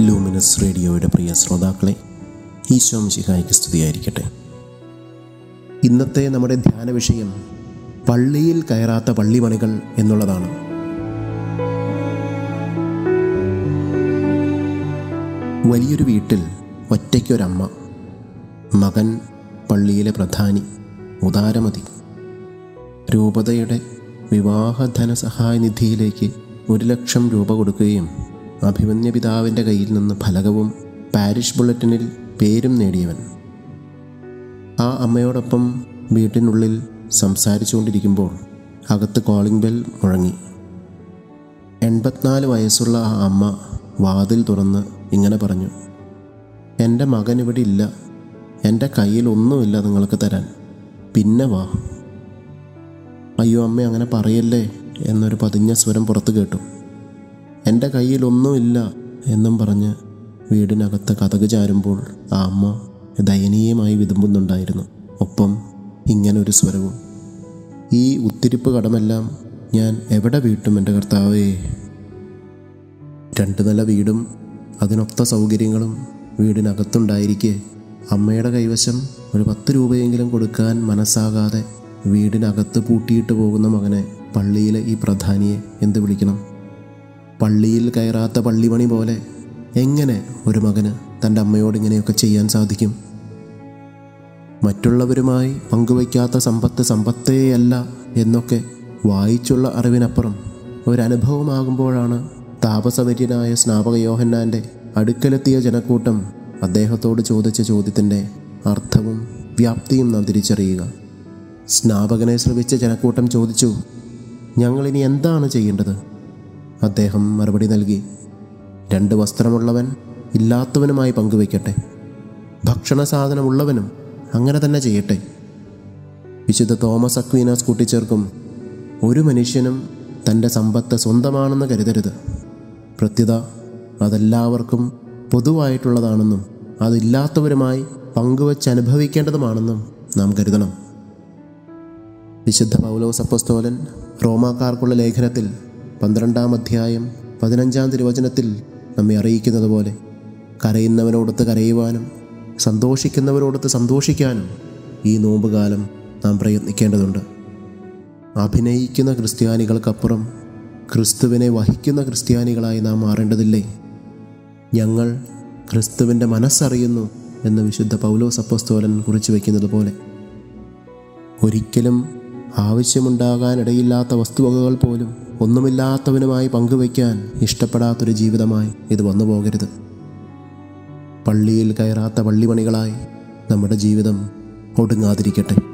Luminous റേഡിയോയുടെ പ്രിയ ശ്രോതാക്കളെ ഈശോ മിശിഹായ്ക്ക് സ്തുതിയായിരിക്കട്ടെ. ഇന്നത്തെ നമ്മുടെ ധ്യാന വിഷയം പള്ളിയിൽ കയറാത്ത പള്ളിമണികൾ എന്നുള്ളതാണ്. വലിയൊരു വീട്ടിൽ ഒറ്റയ്ക്കൊരമ്മ മകൻ പള്ളിയിലെ പ്രധാനി ഉദാരമതി. രൂപതയുടെ വിവാഹ ധനസഹായ നിധിയിലേക്ക് ഒരു ലക്ഷം രൂപ കൊടുക്കുകയും അഭിമന്യ പിതാവിന്റെ കയ്യിൽ നിന്ന് ഫലകവും പാരിഷ് ബുള്ളറ്റിനിൽ പേരും നേടിയവൻ. ആ അമ്മയോടൊപ്പം വീട്ടിനുള്ളിൽ സംസാരിച്ചുകൊണ്ടിരിക്കുമ്പോൾ അകത്ത് കോളിംഗ് ബെൽ മുഴങ്ങി. എൺപത്തിനാല് വയസ്സുള്ള ആ അമ്മ വാതിൽ തുറന്ന് ഇങ്ങനെ പറഞ്ഞു എന്റെ മകൻ ഇവിടെ ഇല്ല. എന്റെ കയ്യിൽ ഒന്നുമില്ല നിങ്ങൾക്ക് തരാൻ. പിന്നെ വാ. അയ്യോ അമ്മ അങ്ങനെ പറയല്ലേ? എന്നൊരു പതിഞ്ഞ സ്വരം പുറത്തു കേട്ടു. എന്റെ കയ്യിൽ ഒന്നുമില്ല എന്നും പറഞ്ഞ് വീടിനകത്ത് കഥക് ചാരുമ്പോൾ ആ അമ്മ ദയനീയമായി വിതുമ്പുന്നുണ്ടായിരുന്നു. ഒപ്പം ഇങ്ങനൊരു സ്വരവും. ഈ ഉത്തിരിപ്പ് കടമെല്ലാം ഞാൻ എവിടെ വീട്ടും എന്റെ കർത്താവേ? രണ്ട് നില വീടും അതിനൊത്ത സൗകര്യങ്ങളും വീടിനകത്തുണ്ടായിരിക്കെ അമ്മയുടെ കൈവശം ഒരു പത്ത് രൂപയെങ്കിലും കൊടുക്കാൻ മനസ്സാകാതെ വീടിനകത്ത് പൂട്ടിയിട്ട് പോകുന്ന മകനെ പള്ളിയിലെ ഈ പ്രധാനിയെ എന്ത് വിളിക്കണം? പള്ളിയിൽ കയറാത്ത പള്ളിമണി പോലെ എങ്ങനെ ഒരു മകന് തന്റെ അമ്മയോട് ഇങ്ങനെയൊക്കെ ചെയ്യാൻ സാധിക്കും? മറ്റുള്ളവരുമായി പങ്കുവയ്ക്കാത്ത സമ്പത്ത് സമ്പത്തേയല്ല എന്നൊക്കെ വായിച്ചുള്ള അറിവിനപ്പുറം ഒരനുഭവമാകുമ്പോഴാണ് താപസവര്യനായ സ്നാപക യോഹന്നാന്റെ അടുക്കലെത്തിയ ജനക്കൂട്ടം അദ്ദേഹത്തോട് ചോദിച്ച ചോദ്യത്തിന്റെ അർത്ഥവും വ്യാപ്തിയും നാം തിരിച്ചറിയുക. സ്നാപകനെ ശ്രമിച്ച ജനക്കൂട്ടം ചോദിച്ചു ഞങ്ങളിനി എന്താണ് ചെയ്യേണ്ടത്? അദ്ദേഹം മറുപടി നൽകി രണ്ട് വസ്ത്രമുള്ളവൻ ഇല്ലാത്തവനുമായി പങ്കുവയ്ക്കട്ടെ. ഭക്ഷണ സാധനമുള്ളവനും അങ്ങനെ തന്നെ ചെയ്യട്ടെ. വിശുദ്ധ തോമസ് അക്വീനാസ് കൂട്ടിച്ചേർക്കും ഒരു മനുഷ്യനും തന്റെ സമ്പത്ത് സ്വന്തമാണെന്ന് കരുതരുത്. പ്രത്യുത അതെല്ലാവർക്കും പൊതുവായിട്ടുള്ളതാണെന്നും അതില്ലാത്തവരുമായി പങ്കുവച്ച് അനുഭവിക്കേണ്ടതുമാണെന്നും നാം കരുതണം. വിശുദ്ധ പൗലോസ് അപ്പസ്തോലൻ റോമാക്കാർക്കുള്ള ലേഖനത്തിൽ പന്ത്രണ്ടാം അധ്യായം പതിനഞ്ചാം തിരുവചനത്തിൽ നമ്മെ അറിയിക്കുന്നത് പോലെ കരയുന്നവനോടൊത്ത് കരയുവാനും സന്തോഷിക്കുന്നവരോടൊത്ത് സന്തോഷിക്കാനും ഈ നോമ്പുകാലം നാം പ്രയത്നിക്കേണ്ടതുണ്ട്. അഭിനയിക്കുന്ന ക്രിസ്ത്യാനികൾക്കപ്പുറം ക്രിസ്തുവിനെ വഹിക്കുന്ന ക്രിസ്ത്യാനികളായി നാം മാറേണ്ടതില്ലേ? ഞങ്ങൾ ക്രിസ്തുവിന്റെ മനസ്സറിയുന്നു എന്ന് വിശുദ്ധ പൗലോസ് അപ്പസ്തോലൻ കുറിച്ചു വയ്ക്കുന്നത് പോലെ. ഒരിക്കലും ആവശ്യമുണ്ടാകാനിടയില്ലാത്ത വസ്തുവകകൾ പോലും ഒന്നുമില്ലാത്തവനുമായി പങ്കുവയ്ക്കാൻ ഇഷ്ടപ്പെടാത്തൊരു ജീവിതമായി ഇത് വന്നു പോകരുത്. പള്ളിയിൽ കയറാത്ത പള്ളിമണികളായി നമ്മുടെ ജീവിതം ഒടുങ്ങാതിരിക്കട്ടെ.